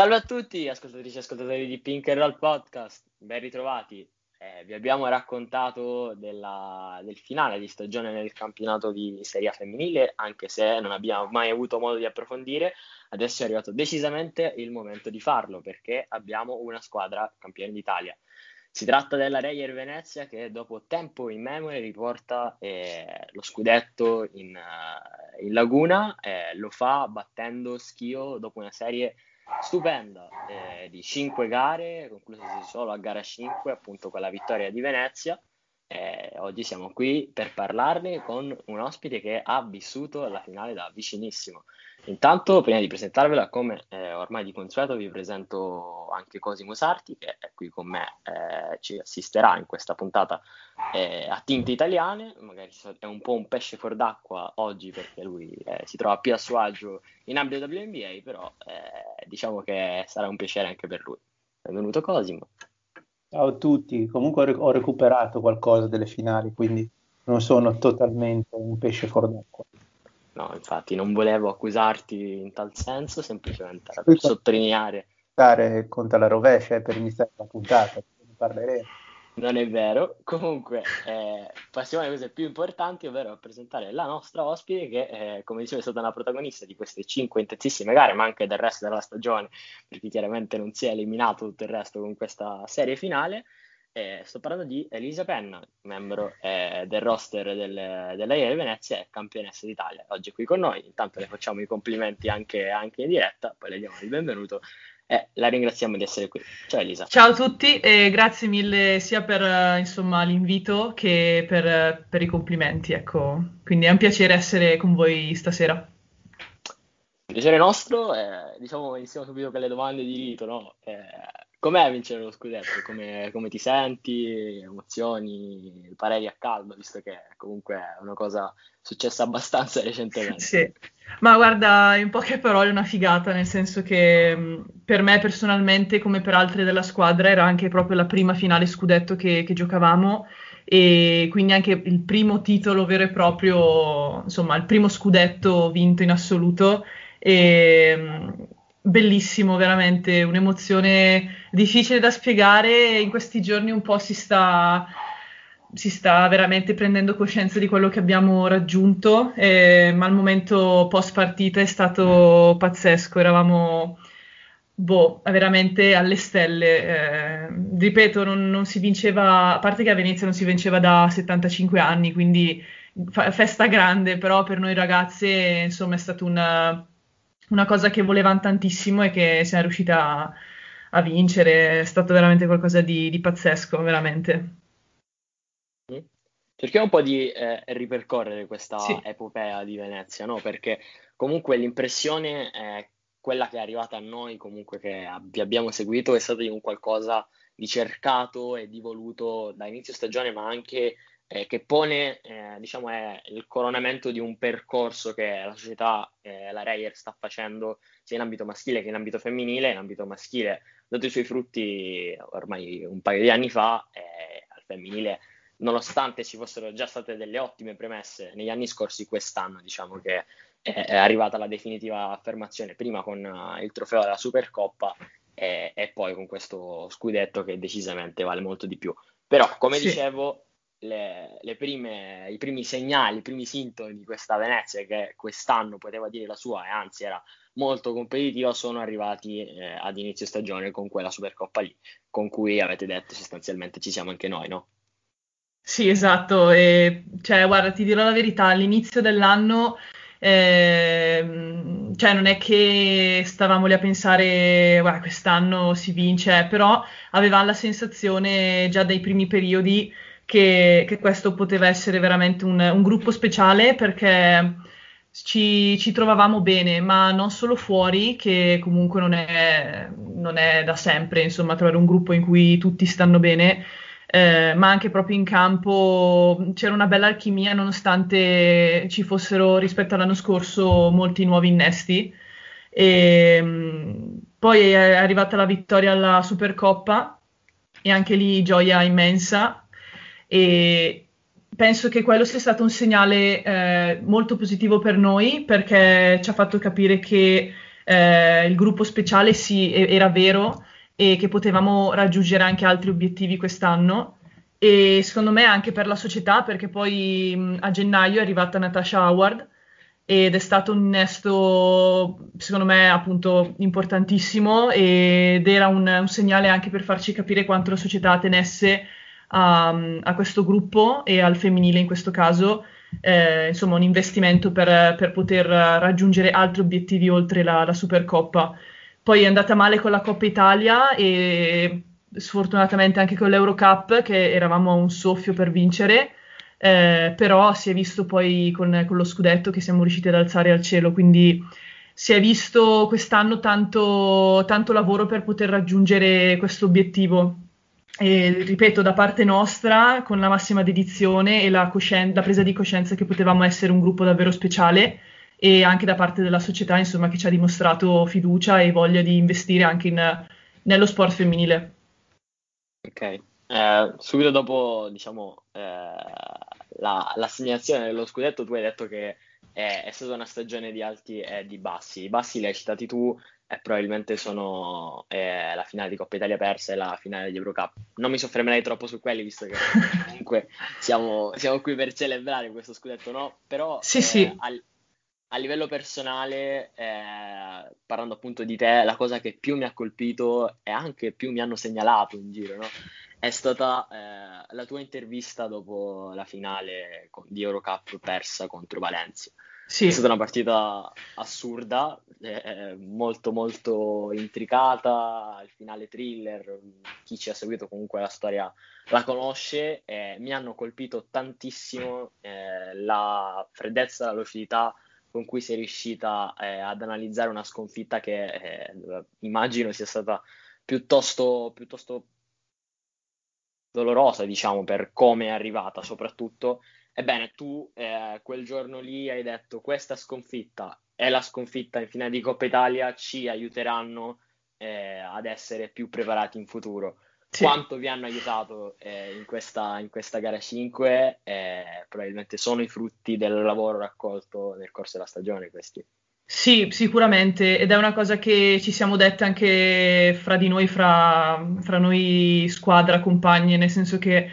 Salve a tutti, ascoltatrici e ascoltatori di Pink and Roll Podcast, ben ritrovati. Eh, vi abbiamo raccontato della, del finale di stagione nel campionato di Serie A femminile, anche se non abbiamo mai avuto modo di approfondire. Adesso è arrivato decisamente il momento di farlo perché abbiamo una squadra campione d'Italia. Si tratta della Reyer Venezia che dopo tempo in memoria riporta eh, lo scudetto in, uh, in Laguna, eh, lo fa battendo Schio dopo una serie stupenda eh, di 5 gare, conclusesi solo a gara 5, appunto con la vittoria di Venezia. Eh, oggi siamo qui per parlarne con un ospite che ha vissuto la finale da vicinissimo. Intanto, prima di presentarvela, come eh, ormai di consueto, vi presento anche Cosimo Sarti, che è qui con me, eh, ci assisterà in questa puntata eh, a tinte italiane. Magari è un po' un pesce fuor d'acqua oggi perché lui eh, si trova più a suo agio in ambito WNBA, però eh, diciamo che sarà un piacere anche per lui. Benvenuto Cosimo. Ciao a tutti, comunque ho recuperato qualcosa delle finali, quindi non sono totalmente un pesce fuor d'acqua. No, infatti non volevo accusarti in tal senso, semplicemente per sottolineare. Contro la rovescia per iniziare la puntata, ne parleremo. Non è vero. Comunque, eh, passiamo alle cose più importanti, ovvero a presentare la nostra ospite che, eh, come dicevo, è stata una protagonista di queste cinque intensissime gare, ma anche del resto della stagione, perché chiaramente non si è eliminato tutto il resto con questa serie finale. Eh, sto parlando di Elisa Penna, membro eh, del roster del, della IEL Venezia e campionessa d'Italia. Oggi è qui con noi, intanto le facciamo i complimenti anche, anche in diretta, poi le diamo il benvenuto e la ringraziamo di essere qui. Ciao Elisa. Ciao a tutti e grazie mille sia per insomma, l'invito che per, per, i complimenti. Ecco. Quindi è un piacere essere con voi stasera. Piacere nostro, eh, diciamo iniziamo subito con le domande di rito, no? Eh, Com'è vincere lo scudetto? Come, come, ti senti? Emozioni, pareri a caldo, visto che comunque è una cosa successa abbastanza recentemente. Sì, ma guarda, in poche parole è una figata, nel senso che per me personalmente, come per altri della squadra, era anche proprio la prima finale scudetto che, che giocavamo e quindi anche il primo titolo vero e proprio, insomma, il primo scudetto vinto in assoluto. E, bellissimo, veramente un'emozione difficile da spiegare. In questi giorni un po' si sta, si sta veramente prendendo coscienza di quello che abbiamo raggiunto, eh, ma il momento post partita è stato pazzesco. Eravamo boh, veramente alle stelle. Eh, ripeto, non, non, si vinceva, a parte che a Venezia non si vinceva da 75 anni, quindi festa grande, però per noi ragazze, insomma, è stato un una cosa che volevano tantissimo e che siamo riusciti a, a vincere. È stato veramente qualcosa di, di pazzesco, veramente. Cerchiamo un po' di eh, ripercorrere questa sì. epopea di Venezia, no? Perché comunque l'impressione è quella che è arrivata a noi, comunque che vi abbiamo seguito, è stata di un qualcosa di cercato e di voluto da inizio stagione, ma anche eh, che pone, eh, diciamo, è il coronamento di un percorso che la società, eh, la Reyer, sta facendo sia in ambito maschile che in ambito femminile. In ambito maschile, dato i suoi frutti ormai un paio di anni fa, eh, al femminile, nonostante ci fossero già state delle ottime premesse negli anni scorsi, quest'anno diciamo che è arrivata la definitiva affermazione, prima con uh, il trofeo della Supercoppa e, e, poi con questo scudetto che decisamente vale molto di più. Però, come sì. dicevo, le, le prime, i primi segnali, i primi sintomi di questa Venezia che quest'anno poteva dire la sua e anzi era molto competitiva sono arrivati eh, ad inizio stagione con quella Supercoppa lì, con cui avete detto sostanzialmente ci siamo anche noi, no? Sì, esatto, e, cioè guarda, ti dirò la verità, all'inizio dell'anno Eh, cioè non è che stavamo lì a pensare quest'anno si vince, però avevamo la sensazione già dai primi periodi che, che questo poteva essere veramente un, un gruppo speciale perché ci, ci, trovavamo bene, ma non solo fuori, che comunque non è, non è, da sempre, insomma, trovare un gruppo in cui tutti stanno bene, eh, ma anche proprio in campo c'era una bella alchimia nonostante ci fossero rispetto all'anno scorso molti nuovi innesti. E, poi è arrivata la vittoria alla Supercoppa e anche lì gioia immensa e penso che quello sia stato un segnale eh, molto positivo per noi perché ci ha fatto capire che eh, il gruppo speciale sì, era vero e che potevamo raggiungere anche altri obiettivi quest'anno. E secondo me anche per la società perché poi mh, a gennaio è arrivata Natasha Howard ed è stato un innesto secondo me appunto importantissimo ed era un, un segnale anche per farci capire quanto la società tenesse a, a questo gruppo e al femminile in questo caso, eh, insomma un investimento per, per, poter raggiungere altri obiettivi oltre la, la Supercoppa. Poi è andata male con la Coppa Italia e sfortunatamente anche con l'Eurocup che eravamo a un soffio per vincere, eh, però si è visto poi con, con, lo scudetto che siamo riusciti ad alzare al cielo, quindi si è visto quest'anno tanto, tanto lavoro per poter raggiungere questo obiettivo e, ripeto, da parte nostra, con la massima dedizione e la, coscien- la, presa di coscienza che potevamo essere un gruppo davvero speciale e anche da parte della società, insomma, che ci ha dimostrato fiducia e voglia di investire anche in, nello sport femminile. Ok, eh, subito dopo, diciamo, eh, la, l'assegnazione dello scudetto, tu hai detto che è, è, stata una stagione di alti e di bassi. I bassi li hai citati tu, e probabilmente sono eh, la finale di Coppa Italia persa e la finale di Eurocup. Non mi soffermerei troppo su quelli, visto che comunque siamo, siamo qui per celebrare questo scudetto, no? Però sì, eh, sì. A, a, livello personale, eh, parlando appunto di te, la cosa che più mi ha colpito e anche più mi hanno segnalato in giro, no? È stata eh, la tua intervista dopo la finale di Eurocup persa contro Valencia sì. È stata una partita assurda, eh, molto molto intricata, il finale thriller, chi ci ha seguito comunque la storia la conosce, eh, mi hanno colpito tantissimo eh, la freddezza, la lucidità con cui sei riuscita eh, ad analizzare una sconfitta che eh, immagino sia stata piuttosto, piuttosto dolorosa, diciamo, per come è arrivata soprattutto Ebbene, tu eh, quel giorno lì hai detto questa sconfitta e la sconfitta in finale di Coppa Italia ci aiuteranno eh, ad essere più preparati in futuro. Sì. Quanto vi hanno aiutato eh, in, questa, in, questa, gara 5? Eh, probabilmente sono i frutti del lavoro raccolto nel corso della stagione questi. Sì, sicuramente, ed è una cosa che ci siamo dette anche fra di noi, fra, fra noi squadra, compagni, nel senso che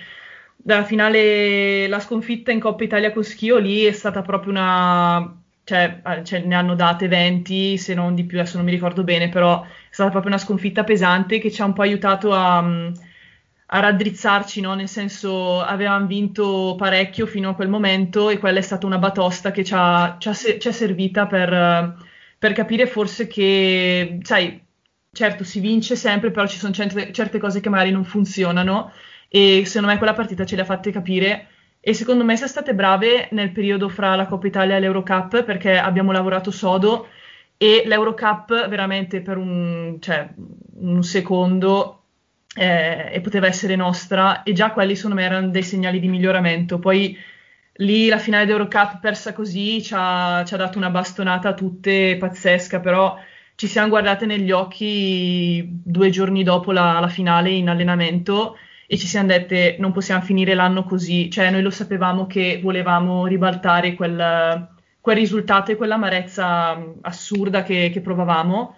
dalla finale, la sconfitta in Coppa Italia con Schio lì è stata proprio una... Cioè, ah, cioè, ne hanno date 20, se non di più, adesso non mi ricordo bene, però è stata proprio una sconfitta pesante che ci ha un po' aiutato a, a raddrizzarci, no? nel senso avevamo vinto parecchio fino a quel momento e quella è stata una batosta che ci, ha, ci, ha, ci è servita per, per, capire forse che, sai, certo si vince sempre, però ci sono certe, certe cose che magari non funzionano e secondo me quella partita ce le ha fatte capire. E secondo me siamo state brave nel periodo fra la Coppa Italia e l'Eurocup perché abbiamo lavorato sodo. E l'Eurocup veramente per un, cioè, un secondo eh, e poteva essere nostra. E già quelli secondo me erano dei segnali di miglioramento. Poi lì la finale d'Eurocup persa così ci ha, ci ha dato una bastonata a tutte pazzesca. Però ci siamo guardate negli occhi due giorni dopo la, la finale in allenamento e ci siamo dette non possiamo finire l'anno così, cioè noi lo sapevamo che volevamo ribaltare quel, quel risultato e quell'amarezza assurda che, che provavamo.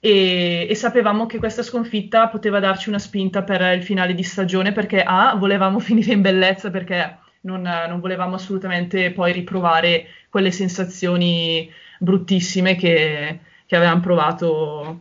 E, e, sapevamo che questa sconfitta poteva darci una spinta per il finale di stagione perché A, volevamo finire in bellezza perché non, non volevamo assolutamente poi riprovare quelle sensazioni bruttissime che, che avevamo provato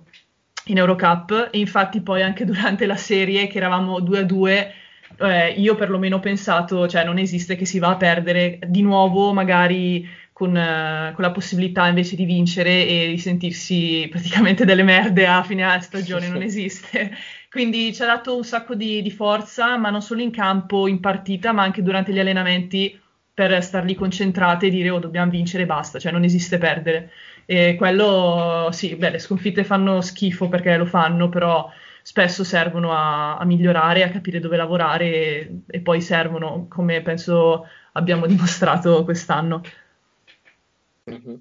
in Eurocup e infatti poi anche durante la serie che eravamo 2 a 2 eh, io perlomeno ho pensato, cioè non esiste che si va a perdere di nuovo magari con, uh, con, la possibilità invece di vincere e di sentirsi praticamente delle merde a fine stagione, non esiste. Quindi ci ha dato un sacco di, di, forza, ma non solo in campo, in partita, ma anche durante gli allenamenti per star lì concentrate e dire oh dobbiamo vincere e basta, cioè non esiste perdere. E quello, sì, beh, le sconfitte fanno schifo perché lo fanno, però spesso servono a, a migliorare, a capire dove lavorare e, e poi servono, come penso abbiamo dimostrato quest'anno. Mm-hmm.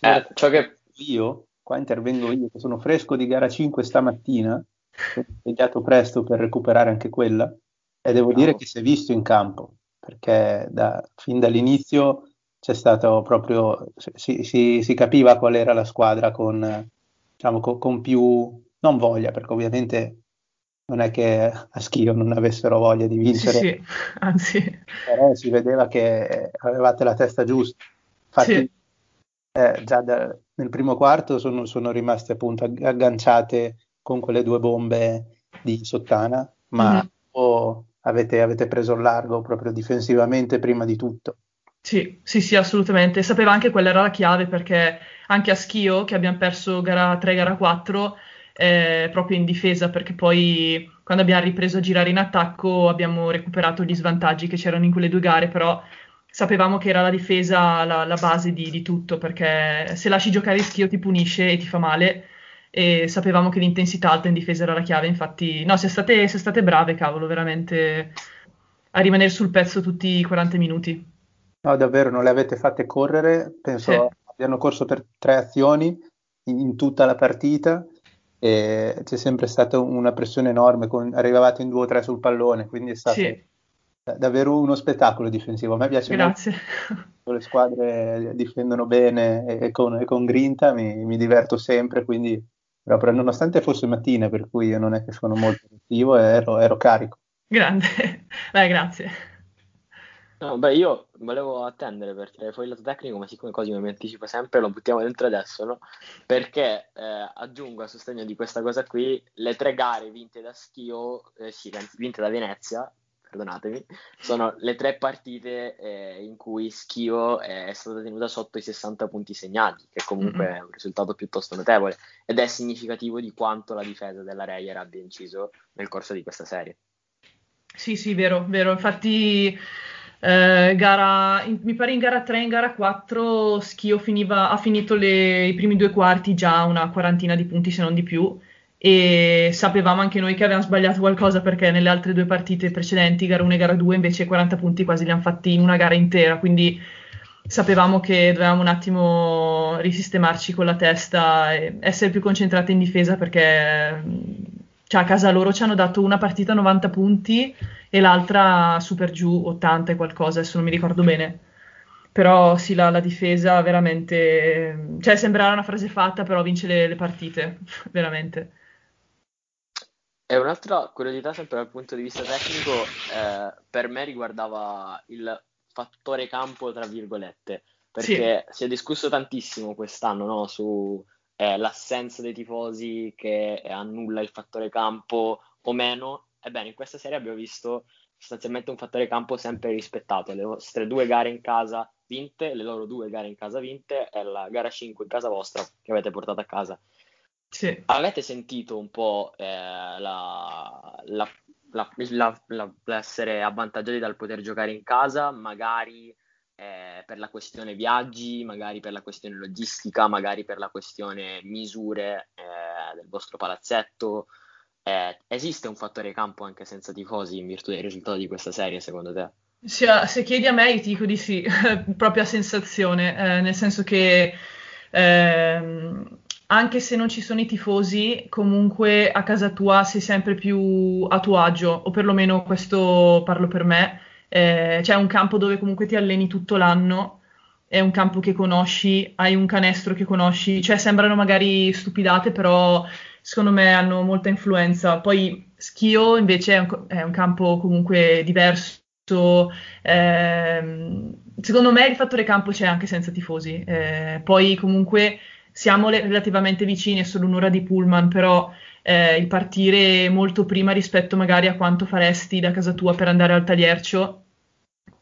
Eh, ciò che io, qua intervengo io, che sono fresco di gara 5 stamattina, ho svegliato presto per recuperare anche quella, e devo Bravo. dire che si è visto in campo, perché da, fin dall'inizio c'è stato proprio, si, si, si, capiva qual era la squadra con, diciamo, con, con più, non voglia, perché ovviamente non è che a Schio non avessero voglia di vincere, sì, sì. anzi. però si vedeva che avevate la testa giusta. Infatti, sì eh, già da, nel primo quarto sono, sono, rimaste appunto agganciate con quelle due bombe di Sottana, ma mm-hmm. avete, avete preso il largo proprio difensivamente prima di tutto. Sì, sì, sì, assolutamente. Sapeva anche quella era la chiave perché anche a Schio, che abbiamo perso gara 3, gara 4, eh, proprio in difesa, perché poi quando abbiamo ripreso a girare in attacco abbiamo recuperato gli svantaggi che c'erano in quelle due gare, però sapevamo che era la difesa la, la base di, di, tutto, perché se lasci giocare Schio ti punisce e ti fa male, e sapevamo che l'intensità alta in difesa era la chiave, infatti, no, siete state, state brave, cavolo, veramente, a rimanere sul pezzo tutti i 40 minuti. No, davvero, non le avete fatte correre, penso sì. abbiano corso per tre azioni in, in tutta la partita, e c'è sempre stata una pressione enorme, con, arrivavate in due o tre sul pallone, quindi è stato... Sì davvero uno spettacolo difensivo. A me piace Grazie. molto. Le squadre difendono bene e, con, e con, grinta, mi, mi, diverto sempre, quindi proprio, nonostante fosse mattina, per cui io non è che sono molto attivo, ero, ero carico. Grande, beh, grazie. No, beh, io volevo attendere per tirare fuori il lato tecnico, ma siccome così mi anticipo sempre, lo buttiamo dentro adesso, no? Perché eh, aggiungo a sostegno di questa cosa qui le tre gare vinte da Schio, eh, sì, vinte da Venezia, perdonatemi, sono le tre partite eh, in cui Schio è stata tenuta sotto i 60 punti segnati, che comunque mm-hmm. è un risultato piuttosto notevole ed è significativo di quanto la difesa della Reyer abbia inciso nel corso di questa serie. Sì, sì, vero, vero. Infatti, eh, gara, in, mi pare in gara 3 e in gara 4 Schio finiva, ha finito le, i primi due quarti già una quarantina di punti, se non di più. E sapevamo anche noi che avevamo sbagliato qualcosa perché nelle altre due partite precedenti, gara 1 e gara 2, invece 40 punti quasi li hanno fatti in una gara intera, quindi sapevamo che dovevamo un attimo risistemarci con la testa e essere più concentrati in difesa perché cioè, a casa loro ci hanno dato una partita 90 punti e l'altra super giù 80 e qualcosa, adesso non mi ricordo bene. Però sì, la, la difesa veramente... Cioè, sembrava una frase fatta, però vince le, le partite, veramente. E un'altra curiosità, sempre dal punto di vista tecnico, eh, per me riguardava il fattore campo, tra virgolette, perché sì. si è discusso tantissimo quest'anno no, su eh, l'assenza dei tifosi che annulla il fattore campo o meno. Ebbene, in questa serie abbiamo visto sostanzialmente un fattore campo sempre rispettato. Le vostre due gare in casa vinte, le loro due gare in casa vinte e la gara 5 in casa vostra che avete portato a casa. Sì. Avete sentito un po' eh, la, la, la, l'essere avvantaggiati dal poter giocare in casa, magari eh, per la questione viaggi, magari per la questione logistica, magari per la questione misure eh, del vostro palazzetto? Eh, esiste un fattore campo anche senza tifosi in virtù dei risultati di questa serie, secondo te? Se, se chiedi a me, ti dico di sì, propria sensazione, eh, nel senso che ehm, anche se non ci sono i tifosi, comunque a casa tua sei sempre più a tuo agio, o perlomeno questo parlo per me. Eh, c'è un campo dove comunque ti alleni tutto l'anno, è un campo che conosci, hai un canestro che conosci, cioè sembrano magari stupidate, però secondo me hanno molta influenza. Poi Schio invece è un, è un campo comunque diverso. Eh, secondo me il fattore campo c'è anche senza tifosi. Eh, poi comunque siamo relativamente vicini, è solo un'ora di pullman, però eh, il partire molto prima rispetto magari a quanto faresti da casa tua per andare al Tagliercio,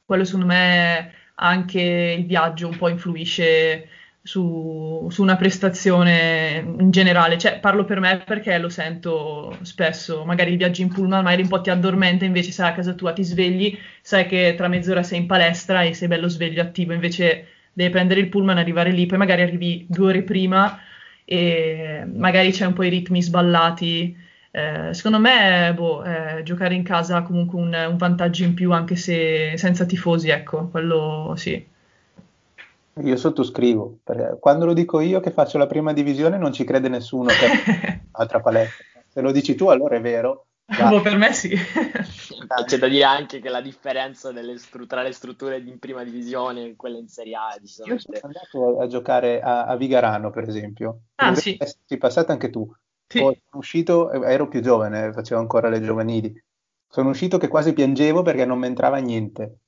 quello secondo me anche il viaggio un po' influisce su, su, una prestazione in generale. Cioè, parlo per me perché lo sento spesso. Magari il viaggio in pullman, magari un po' ti addormenta, invece sai a casa tua ti svegli, sai che tra mezz'ora sei in palestra e sei bello sveglio, attivo. Invece devi prendere il pullman, arrivare lì, poi magari arrivi due ore prima e magari c'è un po' i ritmi sballati. Eh, secondo me, boh, eh, giocare in casa ha comunque un, un vantaggio in più, anche se senza tifosi, ecco, quello sì. Io sottoscrivo, quando lo dico io che faccio la prima divisione non ci crede nessuno per altra palestra. Se lo dici tu allora è vero. Boh, per me sì. C'è da dire anche che la differenza stru- tra le strutture in prima divisione e quelle in Serie A Io sono andato a, giocare a, a, Vigarano, per esempio. Ah, sì. Sei passata anche tu. Sì. Poi sono uscito, ero più giovane, facevo ancora le giovanili. Sono uscito che quasi piangevo perché non mi entrava niente.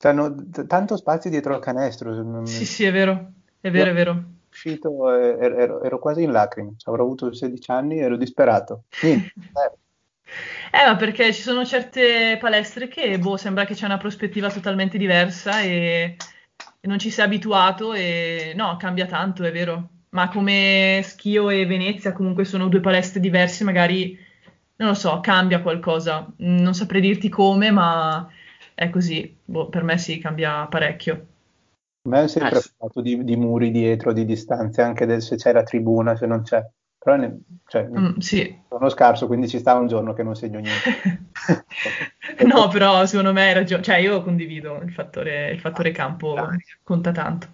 Hanno t- tanto spazio dietro al canestro. Sì, sì, è vero, è vero, è vero. Uscito, ero, ero, ero, quasi in lacrime, avrò avuto 16 anni, ero disperato. Eh, ma perché ci sono certe palestre che, boh, sembra che c'è una prospettiva totalmente diversa e, e non ci sei abituato e no, cambia tanto, è vero. Ma come Schio e Venezia comunque sono due palestre diverse, magari, non lo so, cambia qualcosa. Non saprei dirti come, ma è così. Boh, per me sì, cambia parecchio. A me è sempre eh, fatto di, di, muri dietro, di distanze, anche del, se c'è la tribuna, se non c'è. Però ne, cioè, mm, sì. sono scarso, quindi ci sta un giorno che non segno niente. no, però secondo me hai ragione. Cioè, io condivido il fattore, il fattore campo, conta tanto.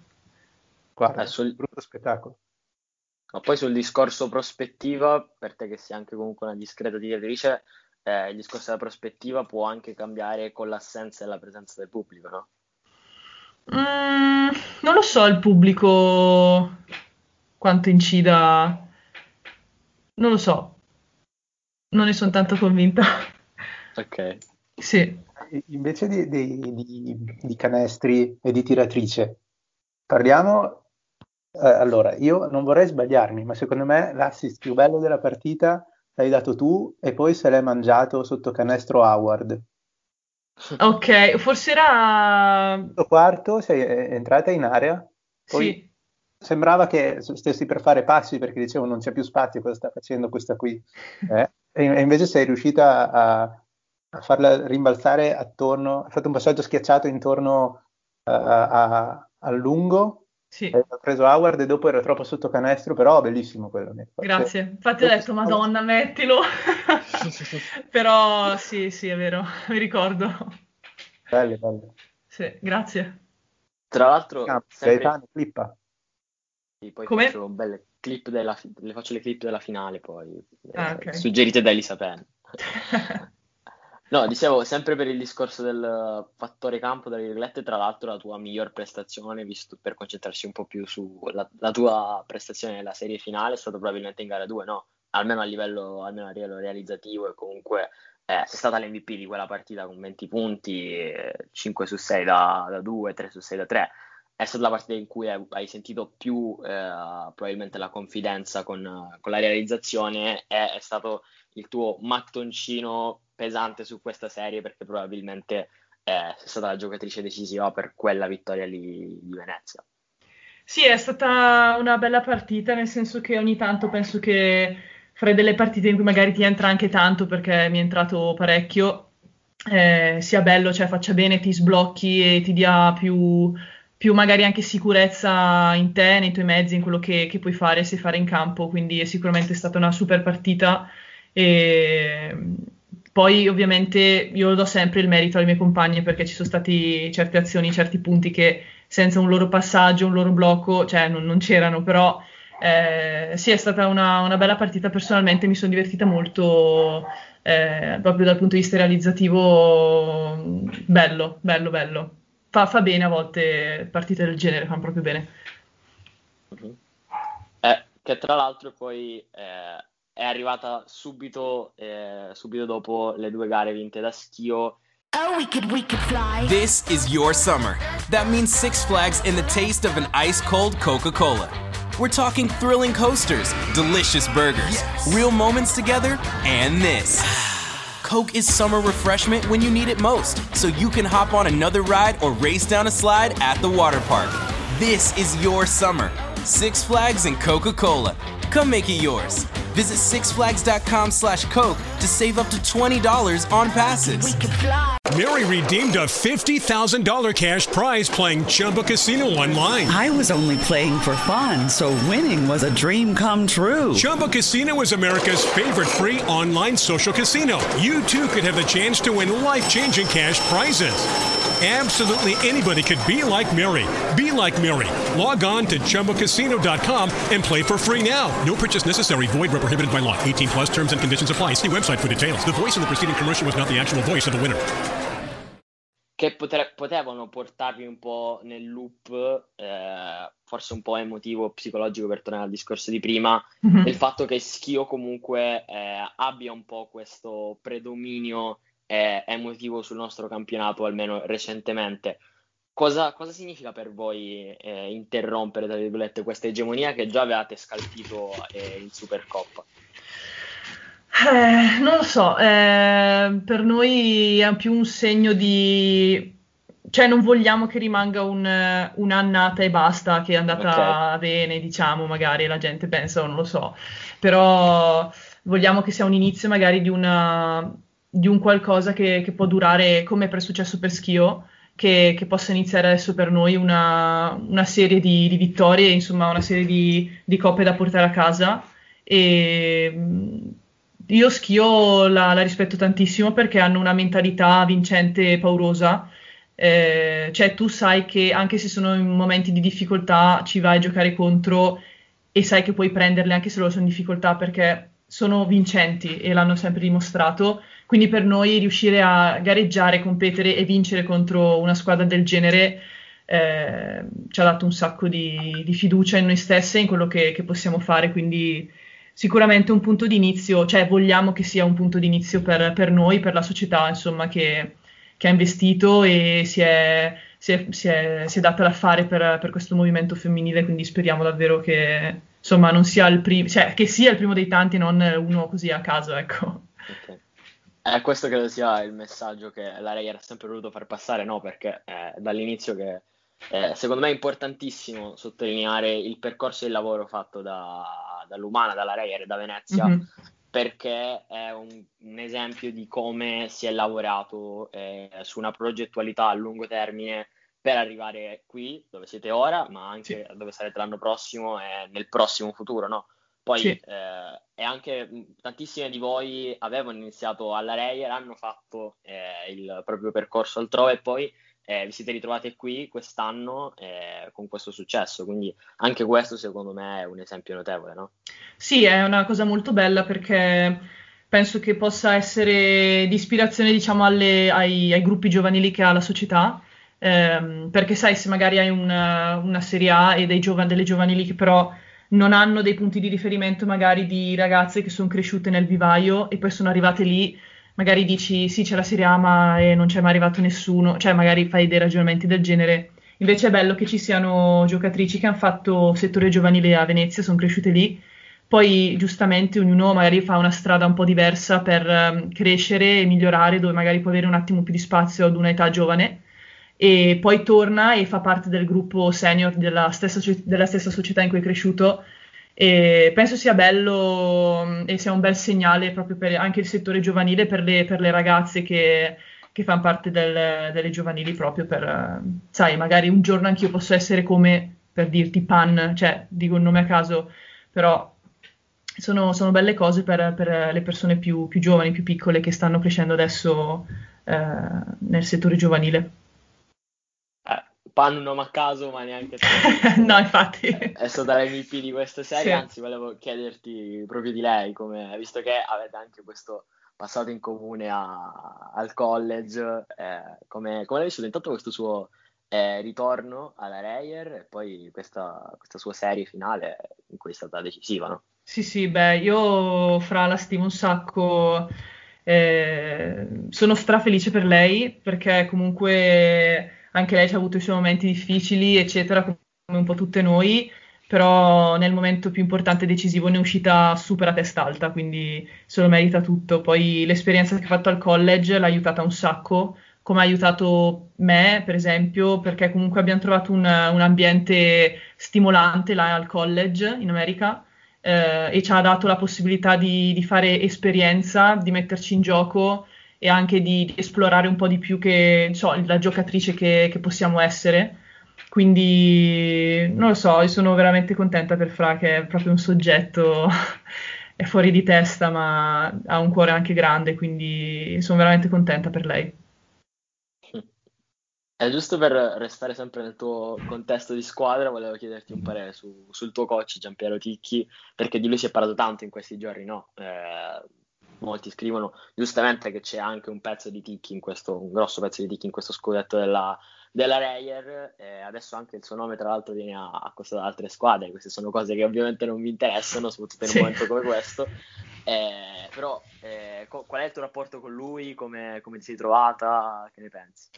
Guarda, è sul... brutto spettacolo. Ma poi sul discorso prospettiva, per te che sei anche comunque una discreta direttrice, eh, il discorso della prospettiva può anche cambiare con l'assenza e la presenza del pubblico, no? Mm, non lo so il pubblico quanto incida, non lo so, non ne sono tanto convinta. Ok. Sì. Invece di, di, di, di canestri e di tiratrice, parliamo. Eh, allora, io non vorrei sbagliarmi, ma secondo me l'assist più bello della partita l'hai dato tu e poi se l'hai mangiato sotto canestro Howard. Ok, forse era... Il quarto sei entrata in area, poi sì. Sembrava che stessi per fare passi perché dicevo non c'è più spazio, cosa sta facendo questa qui? Eh? E invece sei riuscita a, a, farla rimbalzare attorno, hai fatto un passaggio schiacciato intorno a, a, al lungo sì. Ho preso Howard e dopo ero troppo sotto canestro, però bellissimo quello. Grazie. Infatti ho detto, Madonna, mettilo. però sì, sì, è vero, mi ricordo. Bello, bello. Sì, grazie. Tra l'altro, ah, sempre... Gaetano, clippa. Sì, poi Come? faccio belle clip della, le faccio le clip della finale poi. Ah, okay. Suggerite da Elisa Penn. No, dicevo, sempre per il discorso del fattore campo, tra virgolette, tra l'altro la tua miglior prestazione, visto per concentrarsi un po' più sulla la tua prestazione nella serie finale, è stata probabilmente in gara 2, no? Almeno a livello, almeno a livello realizzativo e comunque eh, sei stata l'MVP di quella partita con 20 punti, eh, 5 su 6 da, da 2, 3 su 6 da 3. È stata la partita in cui hai, sentito più eh, probabilmente la confidenza con, con la realizzazione, è, è stato il tuo mattoncino pesante su questa serie perché probabilmente eh, sei stata la giocatrice decisiva per quella vittoria lì di Venezia. Sì, è stata una bella partita, nel senso che ogni tanto penso che fare delle partite in cui magari ti entra anche tanto perché mi è entrato parecchio, eh, sia bello, cioè faccia bene, ti sblocchi e ti dia più, più, magari anche sicurezza in te, nei tuoi mezzi, in quello che, che puoi fare e sai fare in campo, quindi è sicuramente stata una super partita e poi ovviamente io do sempre il merito alle mie compagne perché ci sono stati certe azioni, certi punti che senza un loro passaggio, un loro blocco, cioè non, non c'erano, però eh, sì, è stata una, una, bella partita personalmente, mi sono divertita molto eh, proprio dal punto di vista realizzativo, bello, bello, bello. Fa, fa bene a volte partite del genere, fanno proprio bene. Uh-huh. Eh, che tra l'altro poi eh, è arrivata subito, eh, subito dopo le due gare vinte da Schio. Oh, we could, we could fly. This is your summer. That means Six Flags and the taste of an ice cold Coca Cola. We're talking thrilling coasters, delicious burgers, yes. real moments together, and this. Coke is summer refreshment when you need it most, so you can hop on another ride or race down a slide at the water park. This is your summer. Six Flags and Coca-Cola. Come make it yours. Visit sixflags.com slash Coke to save up to $20 on passes. Mary redeemed a $50,000 cash prize playing Chumba Casino online. I was only playing for fun, so winning was a dream come true. Chumba Casino is America's favorite free online social casino. You too could have the chance to win life changing cash prizes. Absolutely anybody could be like Mary. Be like Mary. Log on to ChumboCasino.com and play for free now. No purchase necessary. Void where prohibited by law. 18 plus terms and conditions apply. See website for details. The voice of the preceding commercial was not the actual voice of the winner. Che potre- potevano portarvi un po' nel loop, eh, forse un po' emotivo, psicologico per tornare al discorso di prima, mm-hmm. del fatto che Schio comunque eh, abbia un po' questo predominio eh, emotivo sul nostro campionato, almeno recentemente. Cosa, cosa significa per voi eh, interrompere, tra virgolette, questa egemonia che già avevate scalfito eh, in Supercoppa? Eh, non lo so, eh, per noi è più un segno di... cioè non vogliamo che rimanga un, un'annata e basta, che è andata okay. bene, diciamo, magari la gente pensa o non lo so, però vogliamo che sia un inizio magari di, una, di un qualcosa che, che può durare come è successo per Schio, che, che, possa iniziare adesso per noi una, una serie di, di, vittorie, insomma una serie di, di, coppe da portare a casa. E io Schio la, la, rispetto tantissimo perché hanno una mentalità vincente e paurosa. Eh, cioè tu sai che anche se sono in momenti di difficoltà ci vai a giocare contro e sai che puoi prenderle anche se loro sono in difficoltà perché sono vincenti e l'hanno sempre dimostrato quindi per noi riuscire a gareggiare, competere e vincere contro una squadra del genere eh, ci ha dato un sacco di, di, fiducia in noi stesse e in quello che, che, possiamo fare. Quindi sicuramente un punto di inizio, cioè vogliamo che sia un punto di inizio per, per noi, per la società, insomma, che, che ha investito e si è, si è, si è, si è data da fare per, per, questo movimento femminile, quindi speriamo davvero che, insomma, non sia il primo, cioè che sia il primo dei tanti, non uno così a caso, ecco. Okay. Eh, questo credo sia il messaggio che la Rai era sempre voluto far passare, no? Perché è dall'inizio che eh, secondo me è importantissimo sottolineare il percorso e il lavoro fatto da, dall'Umana, dalla Rai e da Venezia, mm-hmm. Perché è un, un, esempio di come si è lavorato eh, su una progettualità a lungo termine per arrivare qui dove siete ora, ma anche sì. dove sarete l'anno prossimo e nel prossimo futuro, no? Poi sì. eh, e anche tantissime di voi avevano iniziato alla Reyer, hanno fatto eh, il proprio percorso altrove e poi eh, vi siete ritrovate qui quest'anno eh, con questo successo, quindi anche questo secondo me è un esempio notevole, no? Sì, è una cosa molto bella perché penso che possa essere di ispirazione diciamo alle, ai, ai, gruppi giovanili che ha la società, ehm, perché sai se magari hai una, una Serie A e giova- delle giovanili che però non hanno dei punti di riferimento magari di ragazze che sono cresciute nel vivaio e poi sono arrivate lì, magari dici sì c'è la Serie A ma eh, non c'è mai arrivato nessuno, cioè magari fai dei ragionamenti del genere. Invece è bello che ci siano giocatrici che hanno fatto settore giovanile a Venezia, sono cresciute lì, poi giustamente ognuno magari fa una strada un po' diversa per um, crescere e migliorare, dove magari può avere un attimo più di spazio ad un'età giovane. E poi torna e fa parte del gruppo senior della stessa, della stessa società in cui è cresciuto e penso sia bello mm, e sia un bel segnale proprio per anche il settore giovanile per le, per le ragazze che, che fanno parte del, delle giovanili proprio per, sai, magari un giorno anch'io posso essere come, per dirti, Pan, cioè dico un nome a caso, però sono, sono belle cose per, per le persone più, più, giovani, più piccole che stanno crescendo adesso eh, nel settore giovanile. Pan un nome a caso, ma neanche no, infatti. È stata l'MVP di questa serie, sì. anzi volevo chiederti proprio di lei, come, visto che avete anche questo passato in comune a, al college, eh, come, come l'hai vissuto intanto questo suo eh, ritorno alla Reyer e poi questa, questa, sua serie finale in cui è stata decisiva, no? Sì, sì, beh, io Fra la stimo un sacco, eh, sono strafelice per lei perché comunque anche lei ha avuto i suoi momenti difficili, eccetera, come un po' tutte noi, però nel momento più importante e decisivo ne è uscita super a testa alta, quindi se lo merita tutto. Poi l'esperienza che ha fatto al college l'ha aiutata un sacco, come ha aiutato me, per esempio, perché comunque abbiamo trovato un, un ambiente stimolante là al college in America eh, e ci ha dato la possibilità di, di, fare esperienza, di metterci in gioco e anche di, di esplorare un po' di più che so, la giocatrice che, che possiamo essere. Quindi non lo so, sono veramente contenta per Fra che è proprio un soggetto è fuori di testa, ma ha un cuore anche grande, quindi sono veramente contenta per lei. È giusto per restare sempre nel tuo contesto di squadra, volevo chiederti un parere su, sul tuo coach Giampiero Ticchi, perché di lui si è parlato tanto in questi giorni, no? Eh, molti scrivono giustamente che c'è anche un pezzo di Ticchi in questo, un grosso pezzo di Ticchi in questo scudetto della, della Reyer, eh, adesso anche il suo nome tra l'altro viene accostato da altre squadre, queste sono cose che ovviamente non mi interessano, soprattutto in sì. un momento come questo, eh, però eh, co- qual è il tuo rapporto con lui, come, come, ti sei trovata, che ne pensi?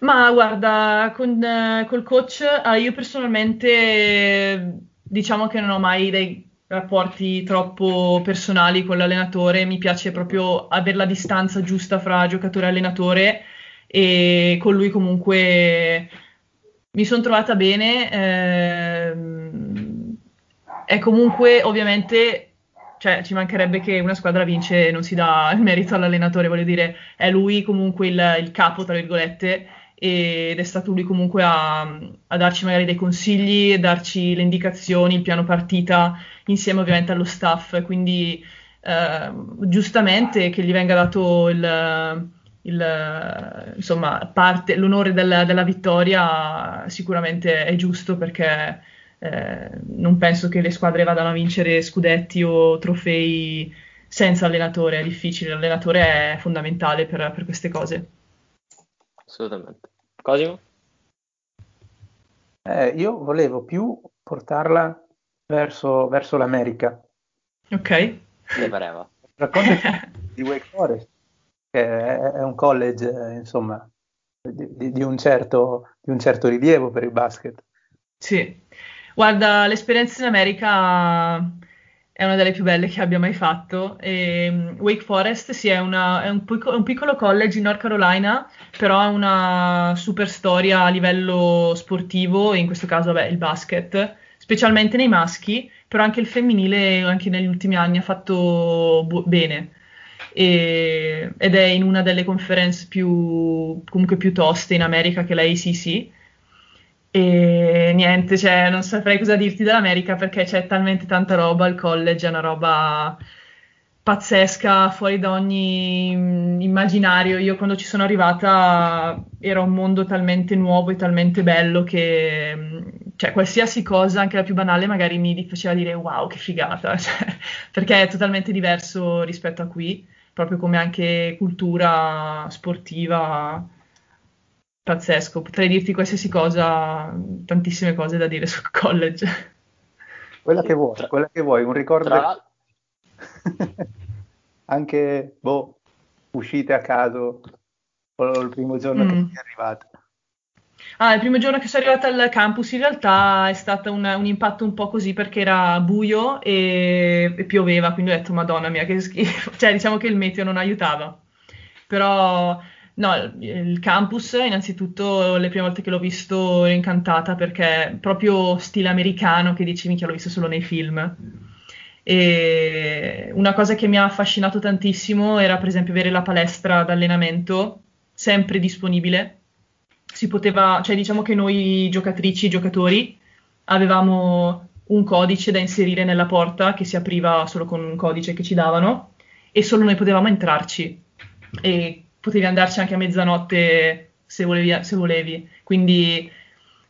Ma guarda, con, eh, col coach ah, io personalmente diciamo che non ho mai dei rapporti troppo personali con l'allenatore, mi piace proprio avere la distanza giusta fra giocatore e allenatore e con lui comunque mi sono trovata bene. Ehm, è comunque ovviamente cioè, ci mancherebbe che una squadra vince e non si dà il merito all'allenatore, voglio dire, è lui comunque il, il capo, tra virgolette, ed è stato lui comunque a, a, darci magari dei consigli, darci le indicazioni, il piano partita, insieme ovviamente allo staff, quindi eh, giustamente che gli venga dato il, il, insomma, parte, l'onore della, della, vittoria sicuramente è giusto perché eh, non penso che le squadre vadano a vincere scudetti o trofei senza allenatore, è difficile, l'allenatore è fondamentale per, per queste cose. Assolutamente. Cosimo? Eh, io volevo più portarla verso, verso l'America. Ok. Mi pareva. Racconta di Wake Forest è un college, insomma, di, di, un certo, di, un certo, rilievo per il basket. Sì, guarda, l'esperienza in America è una delle più belle che abbia mai fatto. E mm, Wake Forest sì, è, una, è un, piccolo, un, piccolo college in North Carolina, però è una super storia a livello sportivo, in questo caso vabbè, il basket, specialmente nei maschi, però anche il femminile anche negli ultimi anni ha fatto bu- bene e, ed è in una delle conference più, comunque più toste in America che è la ACC. E niente, cioè, non saprei cosa dirti dell'America perché c'è talmente tanta roba, il college è una roba pazzesca, fuori da ogni immaginario. Io quando ci sono arrivata era un mondo talmente nuovo e talmente bello che cioè, qualsiasi cosa, anche la più banale, magari mi faceva dire wow, che figata, cioè, perché è totalmente diverso rispetto a qui proprio come anche cultura sportiva pazzesco. Potrei dirti qualsiasi cosa, tantissime cose da dire sul college. Quella che vuoi, quella che vuoi, un ricordo. Tra... anche, boh, uscite a caso o il primo giorno mm. che sei arrivata. Ah, il primo giorno che sono arrivata al campus in realtà è stato un, un impatto un po' così perché era buio e, e, pioveva, quindi ho detto Madonna mia che schifo, cioè diciamo che il meteo non aiutava. Però no, il campus innanzitutto le prime volte che l'ho visto ero incantata perché è proprio stile americano che dicevi che l'ho visto solo nei film. E una cosa che mi ha affascinato tantissimo era per esempio avere la palestra d'allenamento sempre disponibile si poteva, cioè diciamo che noi giocatrici, giocatori, avevamo un codice da inserire nella porta che si apriva solo con un codice che ci davano e solo noi potevamo entrarci e potevi andarci anche a mezzanotte se volevi. Se volevi. Quindi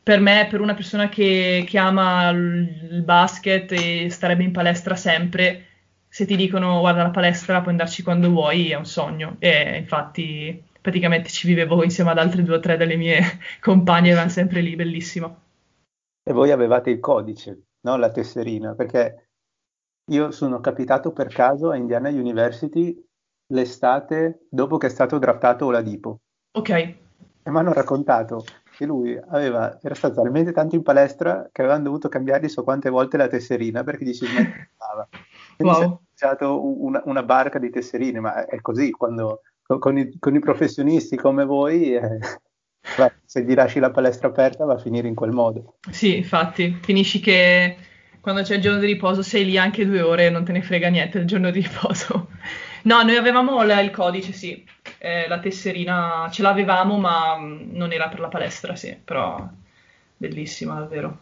per me, per una persona che, che ama il basket e starebbe in palestra sempre, se ti dicono guarda la palestra puoi andarci quando vuoi, è un sogno. E infatti praticamente ci vivevo insieme ad altre due o tre delle mie compagne, erano sempre lì, bellissimo. E voi avevate il codice, no? La tesserina, perché io sono capitato per caso a Indiana University l'estate dopo che è stato draftato Oladipo. Ok. E mi hanno raccontato che lui aveva, era stato talmente tanto in palestra che avevano dovuto cambiargli so quante volte la tesserina perché gli si smetteva. Quindi wow. si è usato una, una, barca di tesserine, ma è così, quando, con, i, con i professionisti come voi, eh, se gli lasci la palestra aperta va a finire in quel modo. Sì, infatti, finisci che quando c'è il giorno di riposo sei lì anche due ore e non te ne frega niente il giorno di riposo. No, noi avevamo la, il codice, sì, eh, la tesserina ce l'avevamo, ma mm, non era per la palestra, sì, però bellissima, davvero.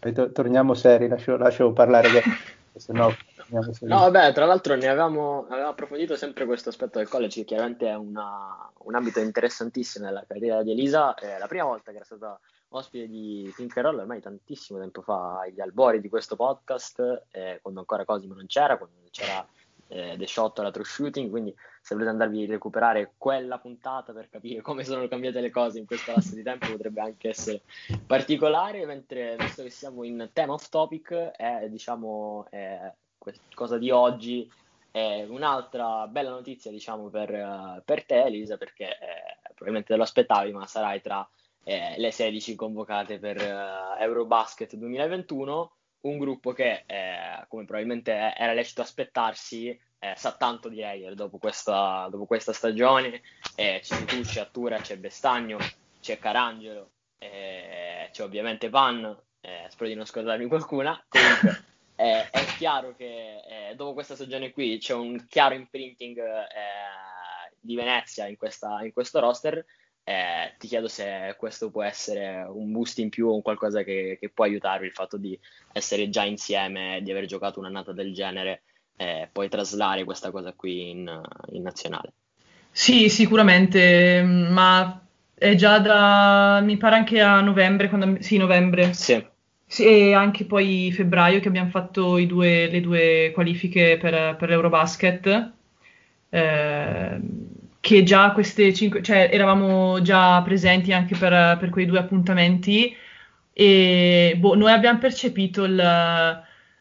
To- torniamo seri, lascio, lascio parlare, se no No, vabbè, tra l'altro ne avevamo, avevamo, approfondito sempre questo aspetto del college, che chiaramente è una, un ambito interessantissimo nella carriera di Elisa. È la prima volta che era stata ospite di Pink Roll, ormai tantissimo tempo fa, agli albori di questo podcast, eh, quando ancora Cosimo non c'era, quando c'era eh, The Shot o la True Shooting, quindi se volete andarvi a recuperare quella puntata per capire come sono cambiate le cose in questo lasso di tempo potrebbe anche essere particolare, mentre visto che siamo in tema off topic, è diciamo è cosa di oggi è un'altra bella notizia diciamo per, per te Elisa perché eh, probabilmente te lo aspettavi ma sarai tra eh, le 16 convocate per uh, Eurobasket 2021 un gruppo che, eh, come probabilmente era lecito aspettarsi, eh, sa tanto di Eier dopo questa, dopo questa stagione. Eh, c'è tu, c'è Attura, c'è Bestagno, c'è Carangelo, eh, c'è ovviamente Van. Eh, spero di non scordarmi qualcuna. Comunque, eh, è chiaro che dopo questa stagione qui c'è un chiaro imprinting di Venezia in, questa, in questo roster eh, ti chiedo se questo può essere un boost in più o un qualcosa che, che, può aiutarvi il fatto di essere già insieme, di aver giocato un'annata del genere, eh, poi traslare questa cosa qui in, in nazionale. Sì, sicuramente, ma è già da, mi pare anche a novembre, quando, sì, novembre. Sì. sì. E anche poi febbraio che abbiamo fatto due, le due qualifiche per, per l'Eurobasket. Eh, che già queste cinque, cioè eravamo già presenti anche per, per quei due appuntamenti e boh, noi abbiamo percepito il,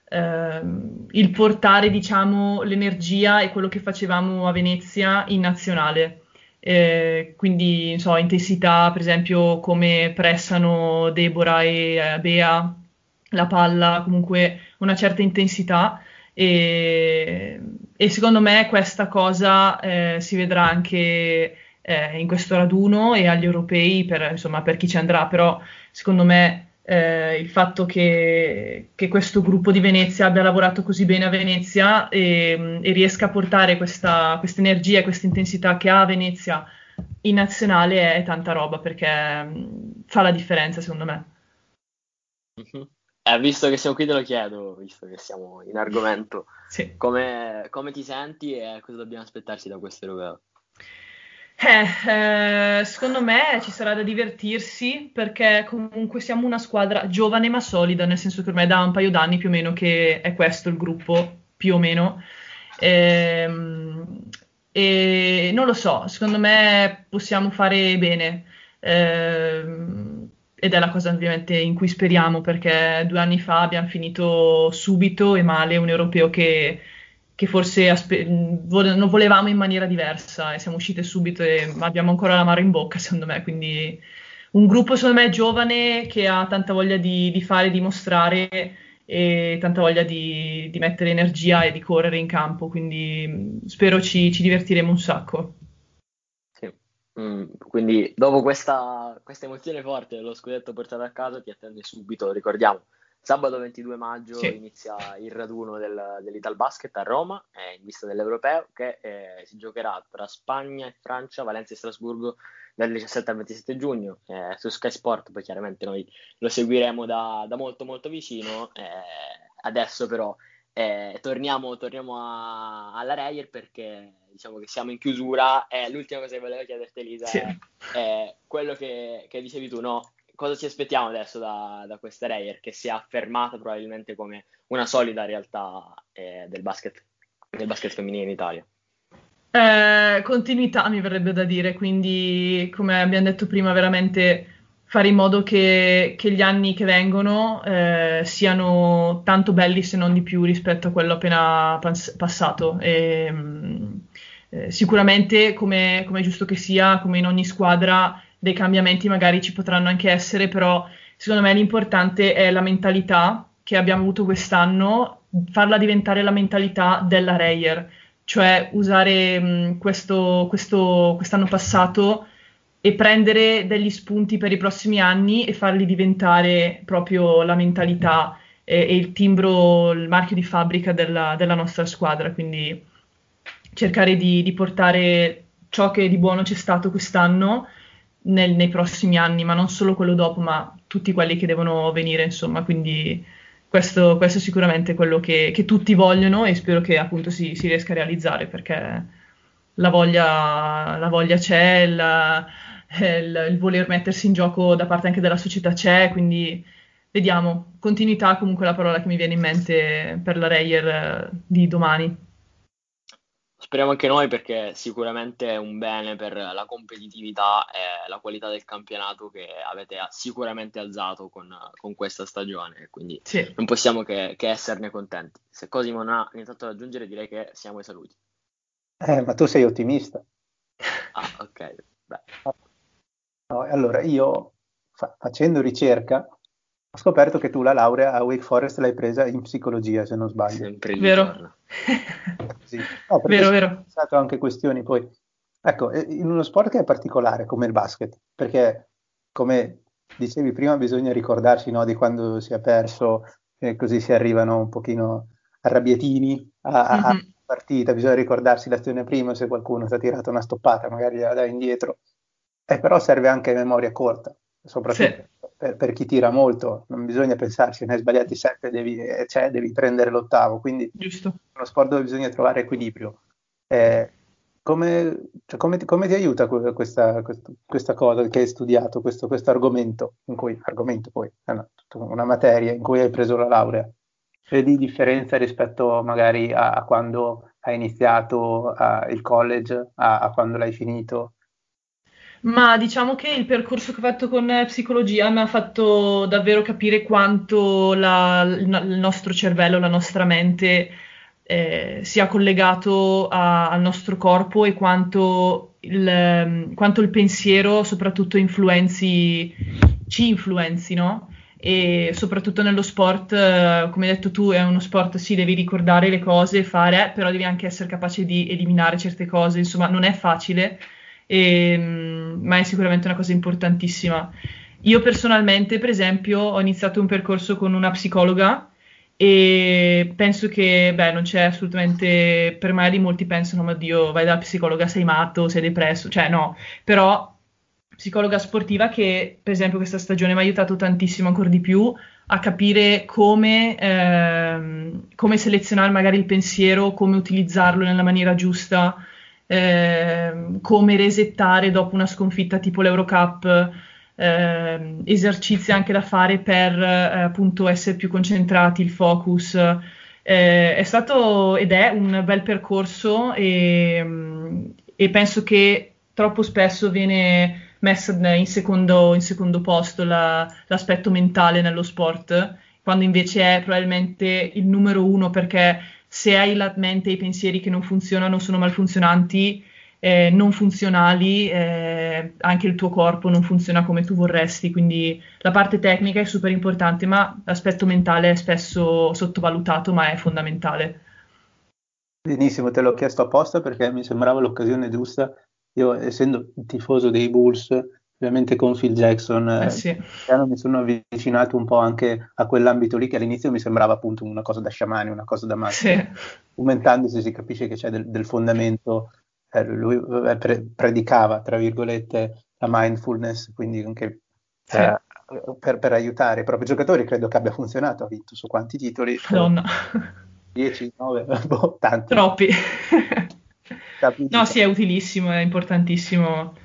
eh, il, portare, diciamo, l'energia e quello che facevamo a Venezia in nazionale. Eh, quindi, so, intensità, per esempio, come pressano Deborah e eh, Bea la palla, comunque una certa intensità. E, e secondo me questa cosa eh, si vedrà anche eh, in questo raduno e agli europei per, insomma, per chi ci andrà, però secondo me eh, il fatto che, che, questo gruppo di Venezia abbia lavorato così bene a Venezia e, e riesca a portare questa energia e questa intensità che ha a Venezia in nazionale è tanta roba perché mh, fa la differenza secondo me. Mm-hmm. Eh, visto che siamo qui te lo chiedo, visto che siamo in argomento, sì. come, come, ti senti e cosa dobbiamo aspettarci da questo europeo? Eh, eh, secondo me ci sarà da divertirsi perché comunque siamo una squadra giovane ma solida, nel senso che ormai da un paio d'anni più o meno che è questo il gruppo, più o meno. Eh, e non lo so, secondo me possiamo fare bene. Ed è la cosa ovviamente in cui speriamo perché due anni fa abbiamo finito subito e male un europeo che, che forse aspe- vole- non volevamo in maniera diversa e siamo uscite subito e abbiamo ancora la mano in bocca secondo me, quindi un gruppo secondo me giovane che ha tanta voglia di, di fare, di mostrare e tanta voglia di, di, mettere energia e di correre in campo, quindi spero ci, ci divertiremo un sacco. Mm, quindi dopo questa, questa, emozione forte dello scudetto portato a casa ti attende subito, ricordiamo, sabato 22 maggio sì. inizia il raduno del, dell'Ital Basket a Roma eh, in vista dell'Europeo che eh, si giocherà tra Spagna e Francia, Valencia e Strasburgo dal 17 al 27 giugno eh, su Sky Sport, poi chiaramente noi lo seguiremo da, da molto molto vicino, eh, adesso però eh, torniamo, torniamo a, alla Reyer perché diciamo che siamo in chiusura e l'ultima cosa che volevo chiederti Elisa sì. è, è, quello che, che, dicevi tu, no? Cosa ci aspettiamo adesso da, da questa Reyer che si è affermata probabilmente come una solida realtà eh, del, basket, del basket femminile in Italia? Eh, continuità mi verrebbe da dire, quindi come abbiamo detto prima veramente fare in modo che, che gli anni che vengono eh, siano tanto belli se non di più rispetto a quello appena pas- passato. E, mm, eh, sicuramente, come, come, è giusto che sia, come in ogni squadra, dei cambiamenti magari ci potranno anche essere, però secondo me l'importante è la mentalità che abbiamo avuto quest'anno, farla diventare la mentalità della Reyer, cioè usare mh, questo, questo, quest'anno passato e prendere degli spunti per i prossimi anni e farli diventare proprio la mentalità e, e il timbro, il marchio di fabbrica della, della nostra squadra. Quindi cercare di, di, portare ciò che di buono c'è stato quest'anno nel, nei prossimi anni, ma non solo quello dopo, ma tutti quelli che devono venire, insomma. Quindi questo, questo è sicuramente quello che, che, tutti vogliono e spero che appunto si, si riesca a realizzare perché la voglia, la voglia c'è, la, il, il, voler mettersi in gioco da parte anche della società c'è, quindi vediamo. Continuità comunque è la parola che mi viene in mente per la Reyer eh, di domani. Speriamo anche noi perché sicuramente è un bene per la competitività e la qualità del campionato che avete sicuramente alzato con, con questa stagione, quindi sì. non possiamo che, che, esserne contenti. Se Cosimo non ha nient'altro da aggiungere direi che siamo ai saluti. Eh, ma tu sei ottimista. Ah, ok. No, allora, io fa- facendo ricerca ho scoperto che tu la laurea a Wake Forest l'hai presa in psicologia, se non sbaglio. Sempre il Vero. sì. no, vero, vero. Ho pensato anche questioni poi. Ecco, in uno sport che è particolare come il basket, perché come dicevi prima bisogna ricordarsi no, di quando si è perso e così si arrivano un pochino arrabbiatini a, a mm-hmm. partita, bisogna ricordarsi l'azione prima se qualcuno si è tirato una stoppata, magari la dai indietro eh, però serve anche memoria corta, soprattutto sì. per, per, chi tira molto, non bisogna pensarci, ne hai sbagliati sette, devi, eh, cioè, devi prendere l'ottavo, quindi Giusto. è uno sport dove bisogna trovare equilibrio. Eh, come, cioè, come, come, ti aiuta questa, questa, questa, cosa che hai studiato, questo, questo argomento, in cui, argomento poi, è una, una, materia in cui hai preso la laurea? Vedi differenza rispetto magari a, a quando hai iniziato a, il college, a, a quando l'hai finito? Ma diciamo che il percorso che ho fatto con psicologia mi ha fatto davvero capire quanto la, il nostro cervello, la nostra mente eh, sia collegato a, al nostro corpo e quanto il, quanto il pensiero soprattutto influenzi, ci influenzi, no? E soprattutto nello sport, eh, come hai detto tu, è uno sport, sì, devi ricordare le cose, fare, però devi anche essere capace di eliminare certe cose, insomma, non è facile e, ehm, ma è sicuramente una cosa importantissima. Io personalmente, per esempio, ho iniziato un percorso con una psicologa e penso che, beh, non c'è assolutamente, per magari molti pensano, ma Dio, vai dalla psicologa, sei matto, sei depresso, cioè no, però psicologa sportiva che, per esempio, questa stagione mi ha aiutato tantissimo ancora di più a capire come, ehm, come selezionare magari il pensiero, come utilizzarlo nella maniera giusta, eh, come resettare dopo una sconfitta tipo l'Eurocup, eh, esercizi anche da fare per eh, appunto essere più concentrati, il focus. Eh, è stato ed è un bel percorso e, e penso che troppo spesso viene messo in secondo, in secondo posto la, l'aspetto mentale nello sport, quando invece è probabilmente il numero uno perché se hai la mente e i pensieri che non funzionano, sono malfunzionanti, eh, non funzionali, eh, anche il tuo corpo non funziona come tu vorresti, quindi la parte tecnica è super importante, ma l'aspetto mentale è spesso sottovalutato, ma è fondamentale. Benissimo, te l'ho chiesto apposta perché mi sembrava l'occasione giusta. Io, essendo tifoso dei Bulls, ovviamente con Phil Jackson, eh, sì. mi sono avvicinato un po' anche a quell'ambito lì che all'inizio mi sembrava appunto una cosa da sciamani, una cosa da matti. Sì. Aumentandosi si capisce che c'è del, del fondamento, eh, lui eh, pre- predicava, tra virgolette, la mindfulness, quindi anche sì. eh, per, per, aiutare i propri giocatori, credo che abbia funzionato, ha vinto su quanti titoli? Madonna. 10, 9, boh, tanti. Troppi. no, sì, è utilissimo, è importantissimo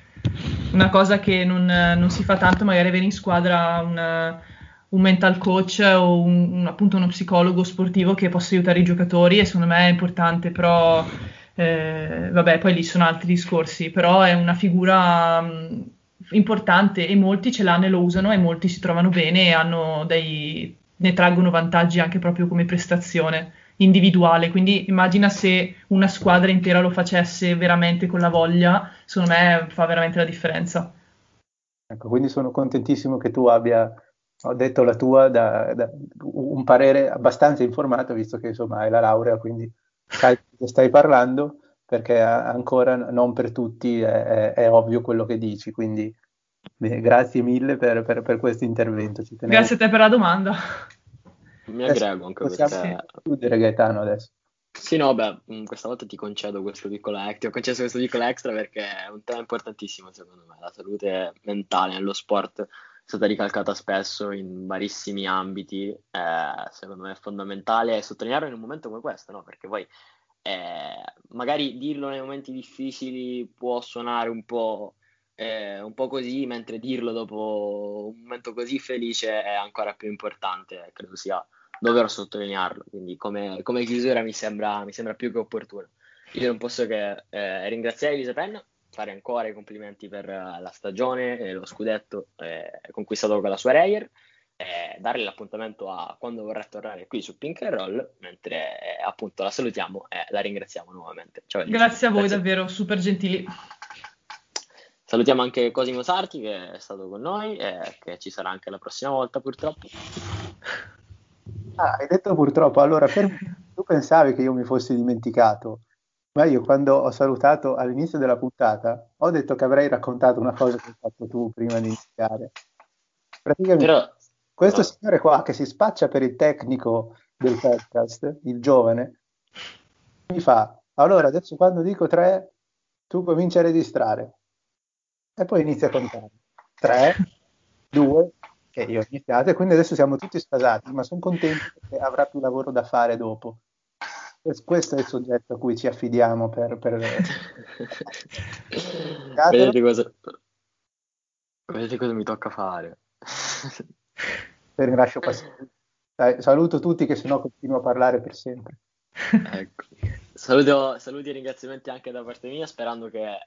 una cosa che non, non, si fa tanto, magari avere in squadra una, un mental coach o un, un, appunto uno psicologo sportivo che possa aiutare i giocatori e secondo me è importante, però eh, vabbè, poi lì sono altri discorsi, però è una figura mh, importante e molti ce l'hanno e lo usano e molti si trovano bene e dei, ne traggono vantaggi anche proprio come prestazione individuale, quindi immagina se una squadra intera lo facesse veramente con la voglia, secondo me fa veramente la differenza. Ecco, quindi sono contentissimo che tu abbia ho detto la tua, da, da, un parere abbastanza informato, visto che insomma hai la laurea, quindi sai che stai parlando, perché ancora non per tutti è, è, è ovvio quello che dici, quindi beh, grazie mille per, per, per questo intervento. Grazie a te per la domanda. Mi aggrego anche Possiamo perché... chiudere Gaetano adesso. Sì, no, beh, mm, questa volta ti concedo questo piccolo extra, ti ho concesso questo piccolo extra perché è un tema importantissimo secondo me, la salute mentale nello sport stata ricalcata spesso in varissimi ambiti, eh, secondo me è fondamentale sottolinearlo in un momento come questo, no? perché poi eh, magari dirlo nei momenti difficili può suonare un po', eh, un po' così, mentre dirlo dopo un momento così felice è ancora più importante, credo sia doveroso sottolinearlo, quindi come, come chiusura mi sembra, mi sembra più che opportuno. Io non posso che eh, ringraziare Elisa Penna fare ancora i complimenti per eh, la stagione e lo scudetto eh, conquistato con la sua Reyer, eh, darle l'appuntamento a quando vorrà tornare qui su Pink and Roll, mentre eh, appunto la salutiamo e la ringraziamo nuovamente. Ciao, Grazie a voi, Grazie. davvero super gentili. Salutiamo anche Cosimo Sarti che è stato con noi e che ci sarà anche la prossima volta purtroppo. Ah, hai detto purtroppo, allora per... tu pensavi che io mi fossi dimenticato ma io quando ho salutato all'inizio della puntata ho detto che avrei raccontato una cosa che hai fatto tu prima di iniziare. Praticamente Però... questo no. signore qua che si spaccia per il tecnico del podcast, il giovane, mi fa, allora adesso quando dico tre, tu cominci a registrare. E poi inizia a contare. Tre, due, che io ho iniziato, e quindi adesso siamo tutti spasati, ma sono contento perché avrà più lavoro da fare dopo. Questo è il soggetto a cui ci affidiamo per... per... vedete, cosa... vedete cosa mi tocca fare. Ne lascio passare. Dai, saluto tutti che sennò continuo a parlare per sempre. Ecco. Saluto, saluti e ringraziamenti anche da parte mia, sperando che eh,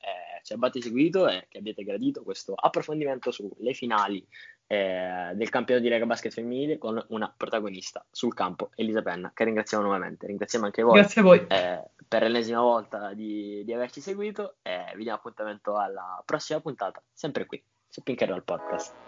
ci abbiate seguito e che abbiate gradito questo approfondimento sulle finali eh, del campionato di Lega Basket femminile con una protagonista sul campo, Elisa Penna, che ringraziamo nuovamente. Ringraziamo anche voi, Grazie a voi. Eh, per l'ennesima volta di, di, averci seguito e vi diamo appuntamento alla prossima puntata, sempre qui su Pink Roll Podcast.